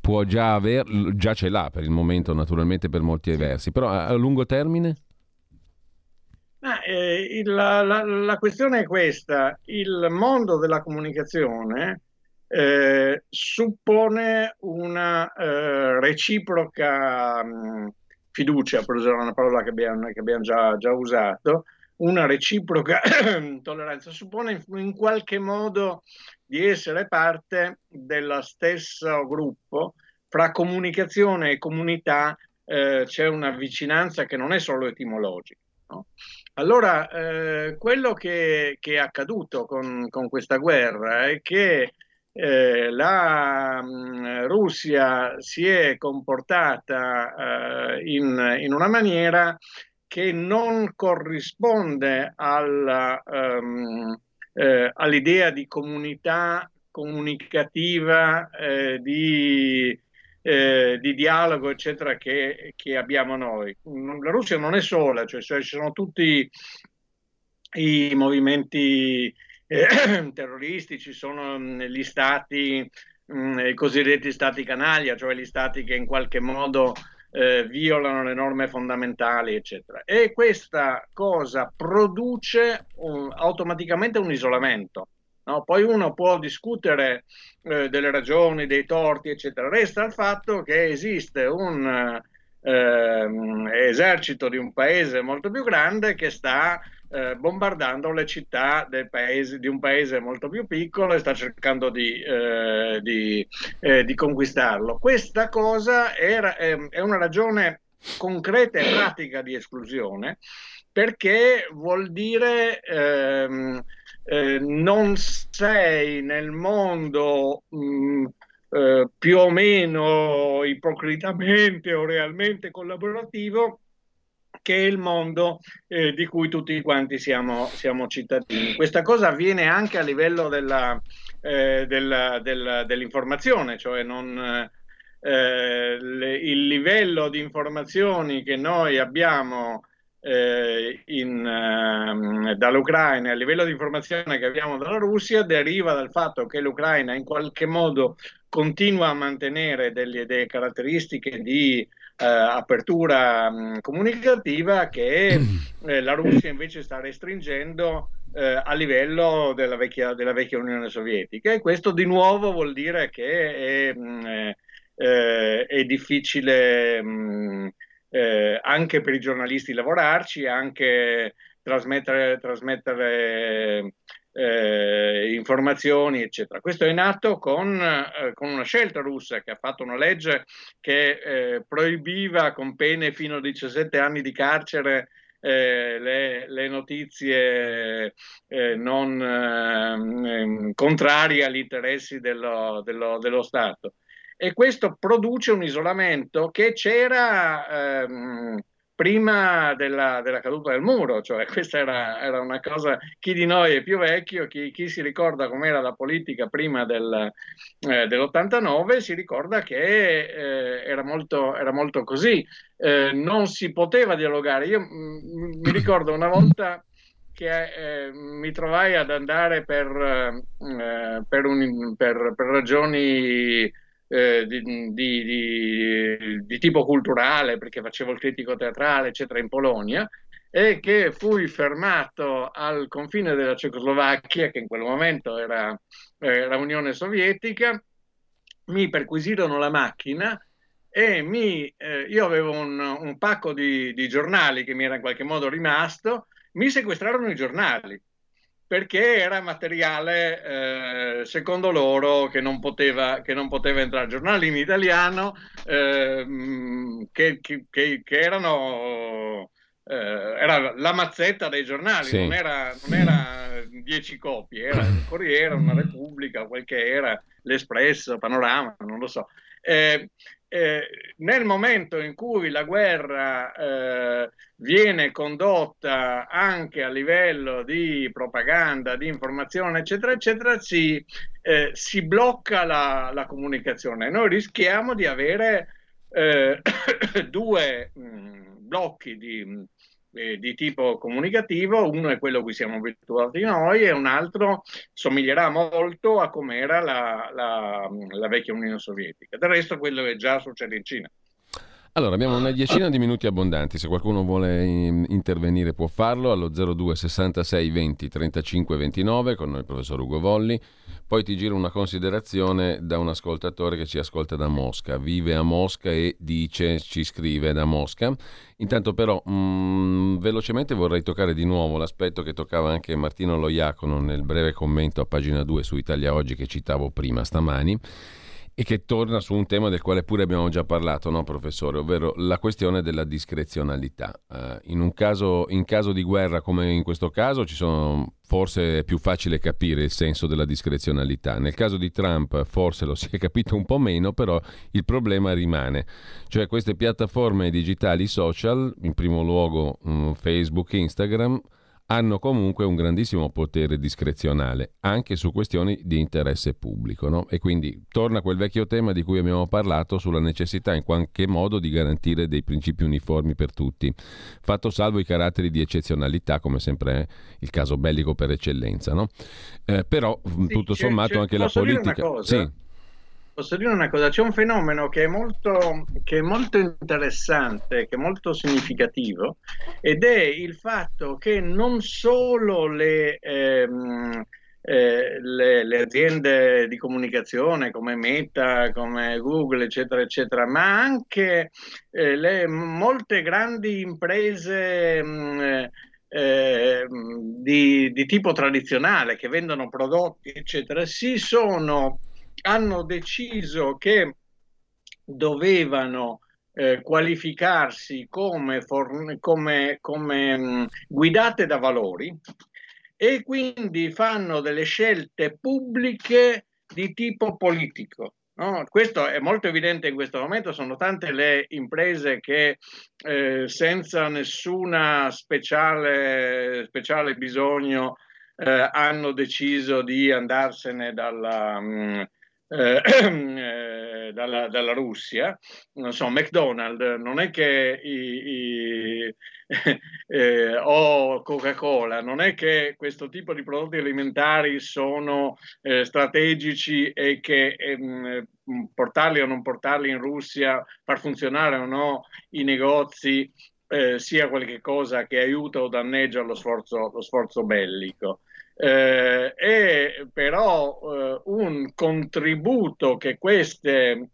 Può già averlo, già ce l'ha per il momento, naturalmente per molti versi, però a, lungo termine? Ah, eh, la, la, la, questione è questa, il mondo della comunicazione eh, suppone una eh, reciproca mh, fiducia, per usare una parola che abbiamo, che abbiamo già, già usato, una reciproca tolleranza, suppone in qualche modo di essere parte dello stesso gruppo, fra comunicazione e comunità eh, c'è una vicinanza che non è solo etimologica. No? Allora, eh, quello che, che, è accaduto con, con, questa guerra è che eh, la mh, mm, Russia si è comportata eh, in, in, una maniera che non corrisponde alla, um, eh, all'idea di comunità comunicativa, eh, di, eh, di, dialogo, eccetera, che, che, abbiamo noi. La Russia non è sola, cioè, cioè ci sono tutti i movimenti eh, terroristici, sono mm, gli stati, mh, mm, i cosiddetti stati canaglia, cioè gli stati che in qualche modo eh, violano le norme fondamentali, eccetera. E questa cosa produce un, automaticamente un isolamento. No? Poi uno può discutere eh, delle ragioni, dei torti, eccetera. Resta il fatto che esiste un eh, esercito di un paese molto più grande che sta eh, bombardando le città paese, di un paese molto più piccolo e sta cercando di, eh, di, eh, di conquistarlo. Questa cosa era, è una ragione concreta e pratica di esclusione perché vuol dire ehm, eh, non sei nel mondo mh, mm, eh, più o meno ipocritamente o realmente collaborativo che è il mondo eh, di cui tutti quanti siamo, siamo, cittadini. Questa cosa avviene anche a livello della, eh, della, della, dell'informazione, cioè non, eh, le, il livello di informazioni che noi abbiamo eh, in, ehm, dall'Ucraina, il livello di informazione che abbiamo dalla Russia deriva dal fatto che l'Ucraina in qualche modo continua a mantenere delle, delle caratteristiche di eh, apertura mh, comunicativa che eh, la Russia invece sta restringendo eh, a livello della vecchia, della vecchia, Unione Sovietica. E questo di nuovo vuol dire che è, mh, eh, è difficile mh, eh, anche per i giornalisti lavorarci, anche trasmettere, trasmettere eh, informazioni, eccetera. Questo è nato con, eh, con, una scelta russa che ha fatto una legge che eh, proibiva con pene fino a 17 anni di carcere eh, le, le, notizie eh, non eh, contrarie agli interessi dello, dello, dello, Stato. E questo produce un isolamento che c'era ehm, prima della, della, caduta del muro, cioè questa era, era, una cosa, chi di noi è più vecchio, chi, chi si ricorda com'era la politica prima del, eh, dell'89, si ricorda che eh, era, molto, era, molto, così, eh, non si poteva dialogare. Io m- mm, mi ricordo una volta che eh, mi trovai ad andare per, eh, per, un, per, per ragioni eh, di, di, di, di, tipo culturale, perché facevo il critico teatrale, eccetera, in Polonia, e che fui fermato al confine della Cecoslovacchia, che in quel momento era eh, la Unione Sovietica, mi perquisirono la macchina e mi, eh, io avevo un, un pacco di, di giornali che mi era in qualche modo rimasto, mi sequestrarono i giornali perché era materiale, eh, secondo loro, che non poteva, che non poteva entrare. Giornali in italiano eh, che, che, che, erano... Eh, era la mazzetta dei giornali, sì. non, era, non era dieci copie, era il Corriere, una Repubblica, quel che era, l'Espresso, Panorama, non lo so. Eh, eh, nel momento in cui la guerra eh, viene condotta anche a livello di propaganda, di informazione, eccetera, eccetera, si, eh, si blocca la, la, comunicazione. Noi rischiamo di avere eh, due mh, mm, blocchi di eh, di tipo comunicativo, uno è quello a cui siamo abituati noi e un altro somiglierà molto a come era la, la, la vecchia Unione Sovietica. Del resto quello che già succede in Cina. Allora, abbiamo una decina di minuti abbondanti, se qualcuno vuole intervenire può farlo allo 02 66 20 35 29 con il professor Ugo Volli. Poi ti giro una considerazione da un ascoltatore che ci ascolta da Mosca, vive a Mosca e dice, ci scrive da Mosca. Intanto però mh, mm, velocemente vorrei toccare di nuovo l'aspetto che toccava anche Martino Loiacono nel breve commento a pagina 2 su Italia Oggi che citavo prima stamani e che torna su un tema del quale pure abbiamo già parlato, no, professore, ovvero la questione della discrezionalità. Uh, in, caso, in caso di guerra come in questo caso ci sono forse è più facile capire il senso della discrezionalità. Nel caso di Trump forse lo si è capito un po' meno, però il problema rimane. Cioè queste piattaforme digitali social, in primo luogo um, Facebook, Instagram, hanno comunque un grandissimo potere discrezionale anche su questioni di interesse pubblico. No? E quindi torna quel vecchio tema di cui abbiamo parlato sulla necessità in qualche modo di garantire dei principi uniformi per tutti, fatto salvo i caratteri di eccezionalità, come sempre è il caso bellico per eccellenza. No? Eh, però sì, tutto sommato anche la politica... Sì. Posso dire una cosa, c'è un fenomeno che è, molto, che è molto interessante, che è molto significativo, ed è il fatto che non solo le, ehm, eh, le, le, aziende di comunicazione come Meta, come Google, eccetera, eccetera, ma anche eh, le molte grandi imprese mh, eh, di, di tipo tradizionale che vendono prodotti, eccetera, si sono hanno deciso che dovevano eh, qualificarsi come, forn- come, come mh, mm, guidate da valori e quindi fanno delle scelte pubbliche di tipo politico. No? Questo è molto evidente in questo momento, sono tante le imprese che eh, senza nessuna speciale, speciale bisogno eh, hanno deciso di andarsene dalla, mh, mm, eh, eh, dalla, dalla, Russia, non so, McDonald's, non è che i, i, eh, o Coca-Cola, non è che questo tipo di prodotti alimentari sono eh, strategici e che ehm, portarli o non portarli in Russia, far funzionare o no i negozi eh, sia qualcosa che aiuta o danneggia lo sforzo, lo sforzo bellico eh, è però eh, un contributo che queste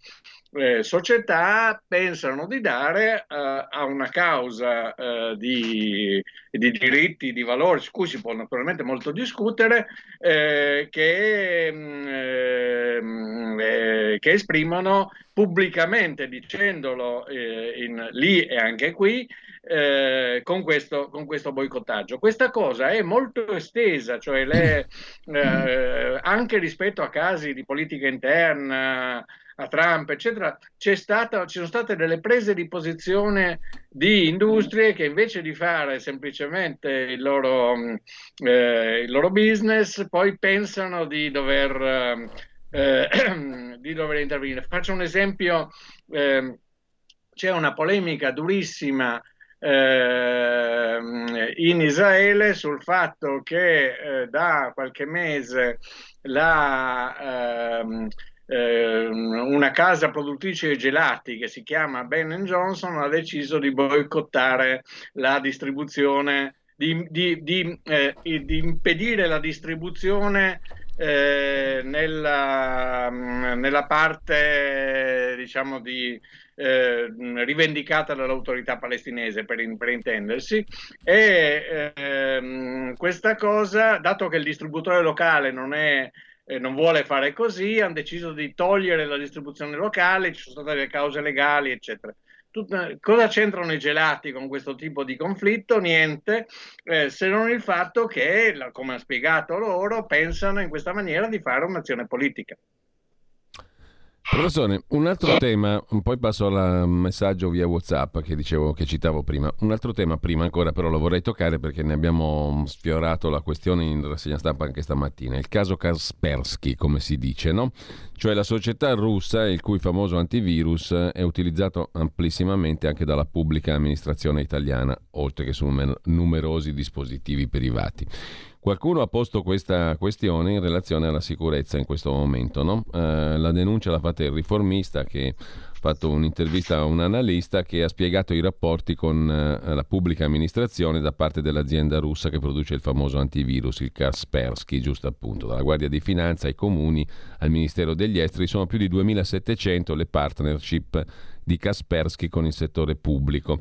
eh, società pensano di dare eh, a una causa eh, di, di, diritti, di valori, su cui si può naturalmente molto discutere, eh, che, mm, che, esprimono pubblicamente, dicendolo in, lì e anche qui, eh, con, questo, con, questo, boicottaggio. Questa cosa è molto estesa, cioè le, eh, anche rispetto a casi di politica interna, a Trump, eccetera, stata, ci sono state delle prese di posizione di industrie che invece di fare semplicemente il loro, eh, il loro business, poi pensano di dover, eh, di dover intervenire. Faccio un esempio, eh, c'è una polemica durissima eh, in Israele sul fatto che eh, da qualche mese la, ehm, eh, una casa produttrice di gelati che si chiama Ben Johnson ha deciso di boicottare la distribuzione, di, di, di, eh, di impedire la distribuzione eh, nella, nella, parte diciamo di eh, rivendicata dall'autorità palestinese per, in, per intendersi. E ehm, questa cosa dato che il distributore locale non è eh, non vuole fare così, hanno deciso di togliere la distribuzione locale, ci sono state le cause legali, eccetera. Tut- cosa c'entrano i gelati con questo tipo di conflitto? Niente, eh, se non il fatto che, come ha spiegato loro, pensano in questa maniera di fare un'azione politica. Professore, un altro tema, poi passo al messaggio via WhatsApp che dicevo che citavo prima. Un altro tema prima ancora però lo vorrei toccare perché ne abbiamo sfiorato la questione in rassegna stampa anche stamattina. Il caso Kaspersky, come si dice, no? Cioè la società russa il cui famoso antivirus è utilizzato amplissimamente anche dalla pubblica amministrazione italiana, oltre che su numerosi dispositivi privati. Qualcuno ha posto questa questione in relazione alla sicurezza in questo momento. No? Eh, la denuncia l'ha fatta il riformista che fatto un'intervista a un analista che ha spiegato i rapporti con eh, la pubblica amministrazione da parte dell'azienda russa che produce il famoso antivirus, il Kaspersky, giusto appunto. Dalla Guardia di Finanza ai comuni, al Ministero degli Esteri, sono più di 2700 le partnership di Kaspersky con il settore pubblico.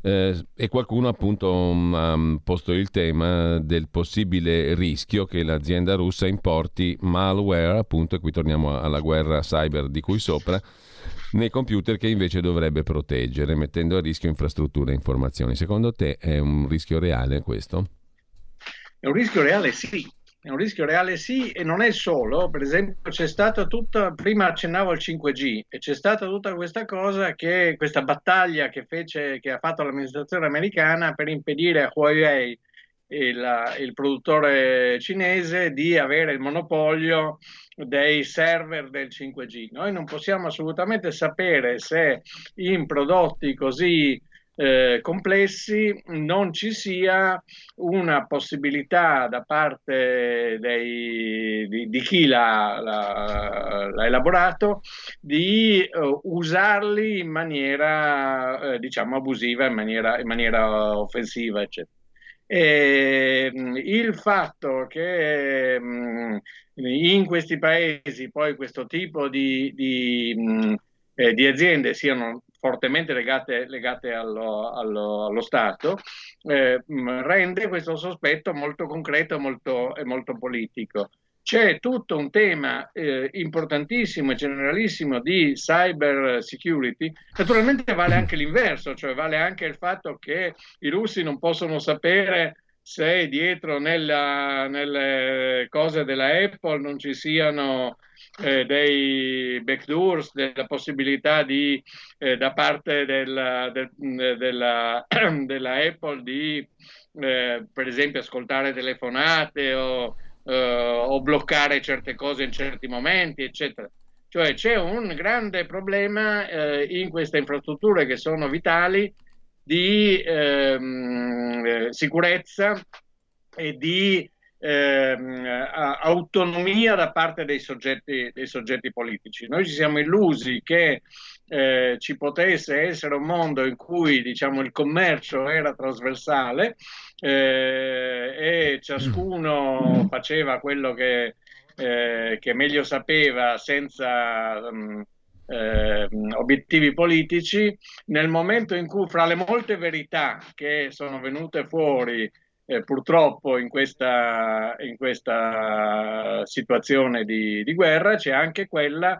Eh, e qualcuno appunto um, ha posto il tema del possibile rischio che l'azienda russa importi malware, appunto, e qui torniamo alla guerra cyber di cui sopra, nei computer che invece dovrebbe proteggere, mettendo a rischio infrastrutture e informazioni. Secondo te è un rischio reale questo? È un rischio reale, sì, è un rischio reale sì e non è solo, per esempio c'è stata tutta, prima accennavo al 5G e c'è stata tutta questa cosa che, questa battaglia che, fece, che ha fatto l'amministrazione americana per impedire a Huawei, il, il produttore cinese, di avere il monopolio dei server del 5G. Noi non possiamo assolutamente sapere se in prodotti così eh, complessi non ci sia una possibilità da parte dei, di, di, chi l'ha, l'ha, l'ha, elaborato di uh, usarli in maniera eh, diciamo abusiva, in maniera, in maniera offensiva, eccetera. E, mm, il fatto che mm, in questi paesi poi questo tipo di, di, mm, eh, di aziende siano fortemente legate, legate allo, allo, allo, Stato, eh, rende questo sospetto molto concreto e molto politico. C'è tutto un tema eh, importantissimo e generalissimo di cyber security. Naturalmente vale anche l'inverso, cioè vale anche il fatto che i russi non possono sapere se dietro nella, nelle cose della Apple non ci siano eh, dei backdoors, della possibilità di, eh, da parte della, del, della, della, Apple di, eh, per esempio, ascoltare telefonate o, eh, o bloccare certe cose in certi momenti, eccetera. Cioè c'è un grande problema eh, in queste infrastrutture che sono vitali di ehm, eh, sicurezza e di ehm, autonomia da parte dei soggetti, dei soggetti, politici. Noi ci siamo illusi che eh, ci potesse essere un mondo in cui diciamo, il commercio era trasversale eh, e ciascuno faceva quello che, eh, che meglio sapeva senza... Um, eh, obiettivi politici, nel momento in cui fra le molte verità che sono venute fuori eh, purtroppo in questa, in questa situazione di, di, guerra c'è anche quella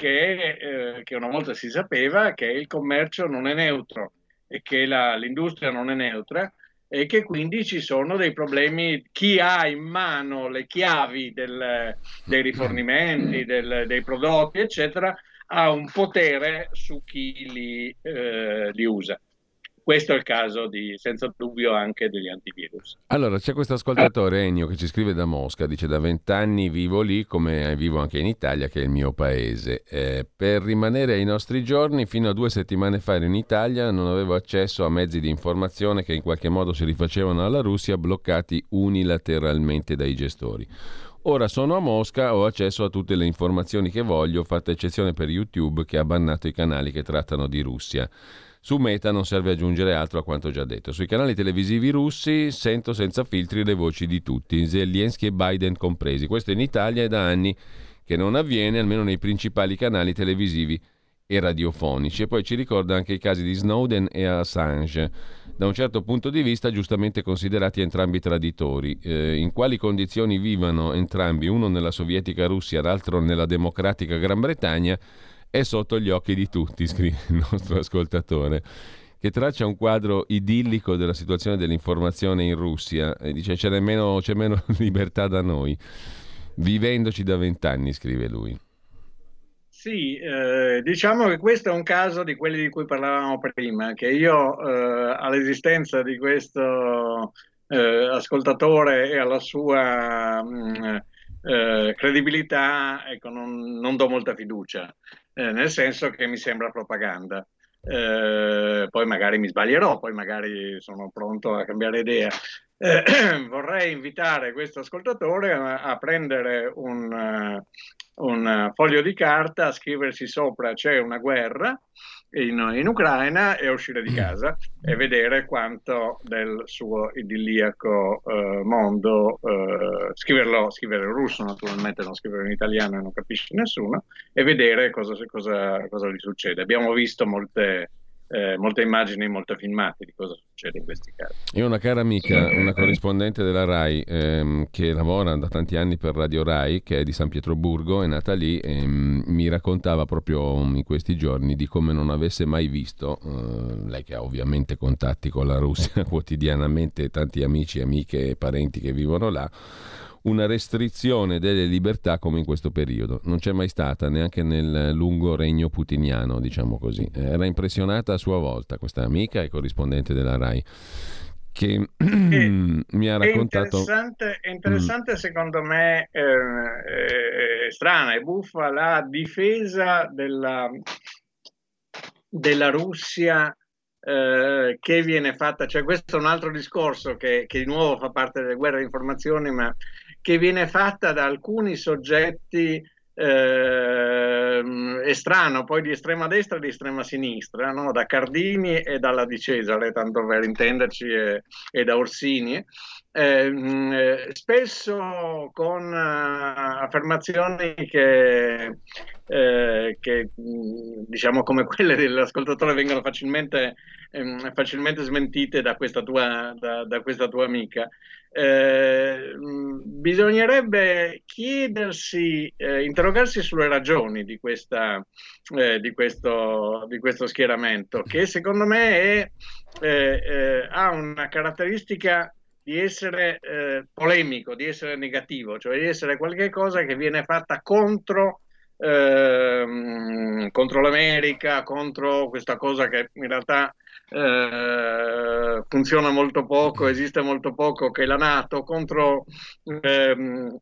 che, eh, che, una volta si sapeva che il commercio non è neutro e che la, l'industria non è neutra e che quindi ci sono dei problemi, chi ha in mano le chiavi del, dei rifornimenti, del, dei prodotti, eccetera, ha un potere su chi li, eh, li usa. Questo è il caso di, senza dubbio anche degli antivirus. Allora, c'è questo ascoltatore Ennio che ci scrive da Mosca, dice da vent'anni vivo lì come vivo anche in Italia, che è il mio paese. Eh, per rimanere ai nostri giorni, fino a due settimane fa ero in Italia, non avevo accesso a mezzi di informazione che in qualche modo si rifacevano alla Russia, bloccati unilateralmente dai gestori. Ora sono a Mosca, ho accesso a tutte le informazioni che voglio, fatta eccezione per YouTube che ha bannato i canali che trattano di Russia. Su Meta non serve aggiungere altro a quanto già detto. Sui canali televisivi russi sento senza filtri le voci di tutti, Zelensky e Biden compresi. Questo in Italia è da anni che non avviene, almeno nei principali canali televisivi e radiofonici. E poi ci ricorda anche i casi di Snowden e Assange, da un certo punto di vista giustamente considerati entrambi traditori. Eh, in quali condizioni vivano entrambi, uno nella sovietica Russia, l'altro nella democratica Gran Bretagna, è sotto gli occhi di tutti, scrive il nostro ascoltatore che traccia un quadro idillico della situazione dell'informazione in Russia e dice c'è meno, c'è meno libertà da noi, vivendoci da vent'anni, scrive lui. Sì, eh, diciamo che questo è un caso di quelli di cui parlavamo prima, che io eh, all'esistenza di questo eh, ascoltatore e alla sua mh, mm, eh, credibilità ecco, non, non, do molta fiducia, eh, nel senso che mi sembra propaganda. Eh, poi magari mi sbaglierò, poi magari sono pronto a cambiare idea. Eh, vorrei invitare questo ascoltatore a, a prendere un, uh, un, foglio di carta, a scriversi sopra c'è una guerra in, in, Ucraina e uscire di casa e vedere quanto del suo idilliaco uh, mondo, uh, scriverlo, scrivere in russo naturalmente, non scrivere in italiano e non capisce nessuno, e vedere cosa, cosa, cosa gli succede. Abbiamo visto molte eh, molte immagini, molte filmati di cosa succede in questi casi. Io ho una cara amica, una corrispondente della RAI ehm, che lavora da tanti anni per Radio RAI, che è di San Pietroburgo, è nata lì e mm, mi raccontava proprio in questi giorni di come non avesse mai visto, eh, lei che ha ovviamente contatti con la Russia quotidianamente, tanti amici, amiche e parenti che vivono là, una restrizione delle libertà come in questo periodo. Non c'è mai stata neanche nel lungo regno putiniano, diciamo così. Era impressionata a sua volta questa amica e corrispondente della RAI che mi ha raccontato... È interessante, è interessante mm. secondo me, eh, eh, strana e buffa la difesa della, della Russia eh, che viene fatta, cioè questo è un altro discorso che, che, di nuovo fa parte delle guerre di informazioni, ma che viene fatta da alcuni soggetti eh, è strano, poi di estrema destra e di estrema sinistra, no? da Cardini e dalla Di Cesare, tanto per intenderci, e, e da Orsini, ehm, eh, spesso con uh, affermazioni che, eh, che, diciamo come quelle dell'ascoltatore vengono facilmente, ehm, facilmente smentite da questa tua, da, da questa tua amica. Eh, bisognerebbe chiedersi, eh, interrogarsi sulle ragioni di, questa, eh, di, questo, di, questo, schieramento, che secondo me è, eh, eh, ha una caratteristica di essere polemico, di essere negativo, cioè di essere qualcosa che viene fatta contro, ehm, contro l'America, contro questa cosa che in realtà eh, funziona molto poco, esiste molto poco, che è la Nato, contro, ehm,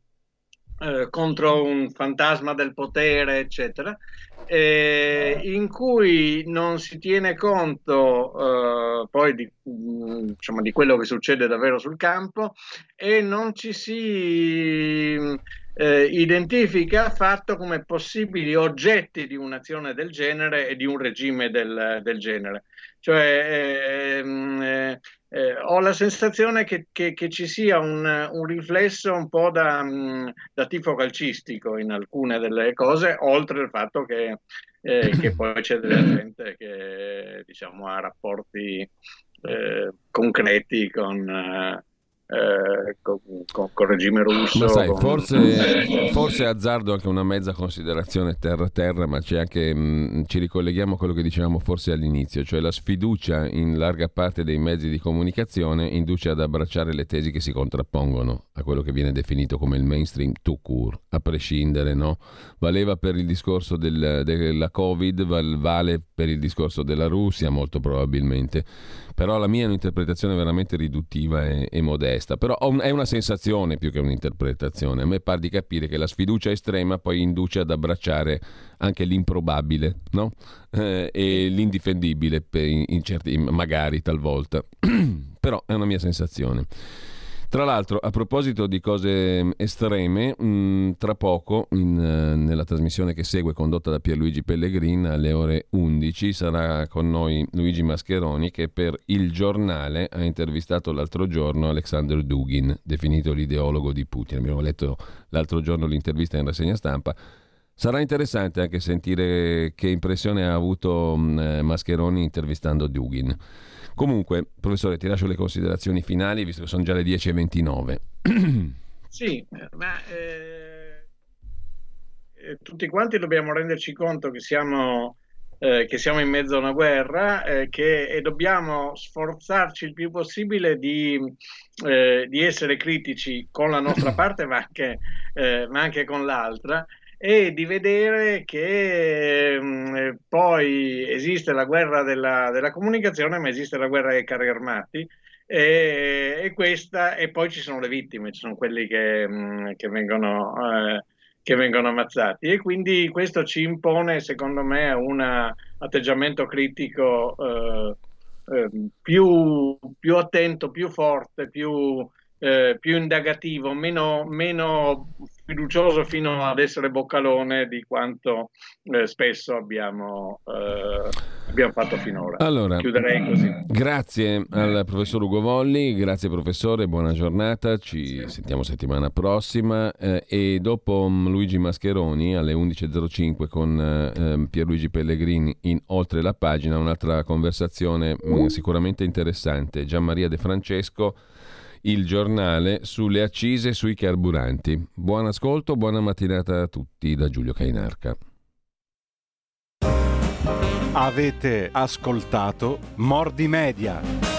eh, contro un fantasma del potere, eccetera, eh, in cui non si tiene conto eh, poi di, diciamo, di quello che succede davvero sul campo e non ci si eh, identifica affatto come possibili oggetti di un'azione del genere e di un regime del, del genere. Cioè, ehm, eh, eh, ho la sensazione che, che, che ci sia un, un, riflesso un po' da, mm, da, tifo calcistico in alcune delle cose, oltre al fatto che, eh, che poi c'è della gente che diciamo, ha rapporti eh, concreti con, eh, con, con, il regime russo. Ma sai, con... forse, forse azzardo anche una mezza considerazione terra-terra, ma c'è anche, mh, mm, ci ricolleghiamo a quello che dicevamo forse all'inizio, cioè la sfiducia in larga parte dei mezzi di comunicazione induce ad abbracciare le tesi che si contrappongono a quello che viene definito come il mainstream tout court, a prescindere, no? Valeva per il discorso del, della Covid, vale per il discorso della Russia molto probabilmente però la mia è un'interpretazione veramente riduttiva e, e modesta, però è una sensazione più che un'interpretazione. A me pare di capire che la sfiducia estrema poi induce ad abbracciare anche l'improbabile no? eh, e l'indifendibile, in, in certi, magari talvolta, però è una mia sensazione. Tra l'altro, a proposito di cose mm, estreme, mh, mm, tra poco, in, uh, nella trasmissione che segue, condotta da Pierluigi Pellegrin, alle ore 11, sarà con noi Luigi Mascheroni, che per Il Giornale ha intervistato l'altro giorno Alexander Dugin, definito l'ideologo di Putin. Abbiamo letto l'altro giorno l'intervista in rassegna stampa. Sarà interessante anche sentire che impressione ha avuto mm, eh, Mascheroni intervistando Dugin. Comunque, professore, ti lascio le considerazioni finali, visto che sono già le 10.29. sì, ma eh, eh, tutti quanti dobbiamo renderci conto che siamo, eh, che siamo in mezzo a una guerra eh, che, e dobbiamo sforzarci il più possibile di, eh, di essere critici con la nostra parte, ma anche, ma anche con l'altra e di vedere che mh, mm, poi esiste la guerra della, della, comunicazione, ma esiste la guerra dei carri armati. E, e, questa, e poi ci sono le vittime, ci sono quelli che, mh, mm, che, vengono, eh, che vengono ammazzati. E quindi questo ci impone, secondo me, un atteggiamento critico eh, eh, più, più, attento, più forte, più, eh, più indagativo, meno, meno fiducioso fino ad essere boccalone di quanto eh, spesso abbiamo, eh, abbiamo, fatto finora. Allora, Chiuderei così. Grazie al professor Ugo Volli, grazie professore, buona giornata, ci sì. sentiamo settimana prossima eh, e dopo um, Luigi Mascheroni alle 11.05 con eh, Pierluigi Pellegrini in Oltre la pagina, un'altra conversazione mm, sicuramente interessante. Gian Maria De Francesco il giornale sulle accise sui carburanti. Buon ascolto, buona mattinata a tutti da Giulio Cainarca. Avete ascoltato Mordi Media.